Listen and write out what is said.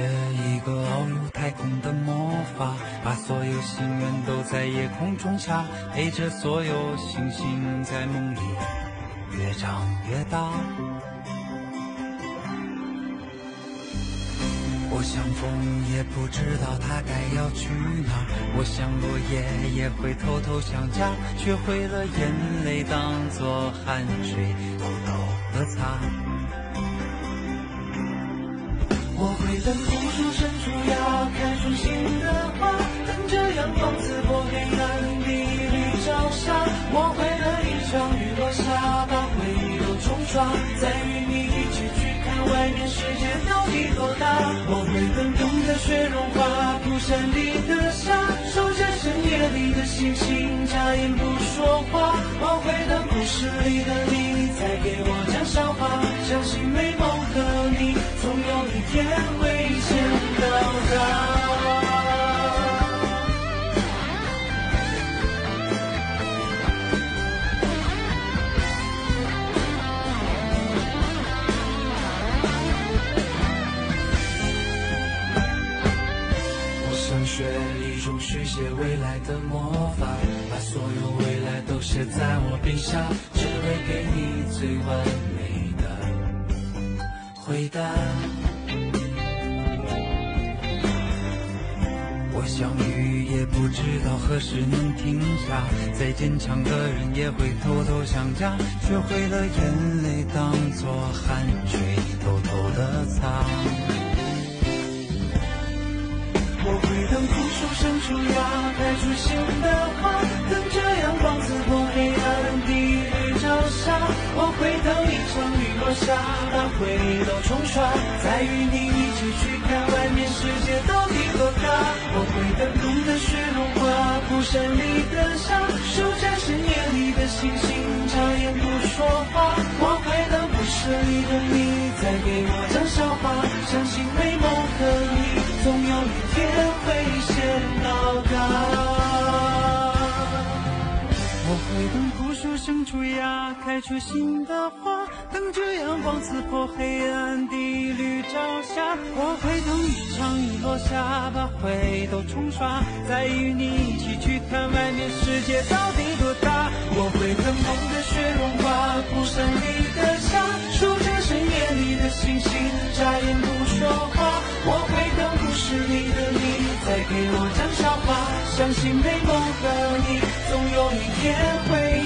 学一个遨游太空的魔法，把所有心愿都在夜空种下，陪着所有星星在梦里越长越大。我想风也不知道它该要去哪，我想落叶也会偷偷想家，学会了眼泪当做汗水偷偷的擦。会等枯树生出芽，开出新的花，等着阳光刺破黑暗的绿朝霞。我会等一场雨落下，把回忆都冲刷，再与你一起去看外面世界到底多大。我会等冬的雪融化，蒲山里的沙，守着深夜里的星星，眨眼不说话。我会等故事里的你，再给我讲笑话，相信美梦学一种续写未来的魔法，把所有未来都写在我笔下，只为给你最完美的回答。我想雨也不知道何时能停下，再坚强的人也会偷偷想家，学会了眼泪当作汗水芽，开出新的花，等着阳光刺破黑暗地狱朝霞。我会等一场雨落下，把回忆都冲刷，再与你一起去看外面世界到底多大。我会等冬的雪融化，蒲山里的沙，守着深夜里的星星，生出芽，开出新的花，等着阳光刺破黑暗的绿朝霞。我会等一场雨落下，把回忆都冲刷，再与你一起去看外面世界到底多大。我会等冬的雪融化，蒲山里的沙，守着深夜里的星星，眨眼不说话。我会等故事里的你，再给我讲笑话，相信美梦和你，总有一天会。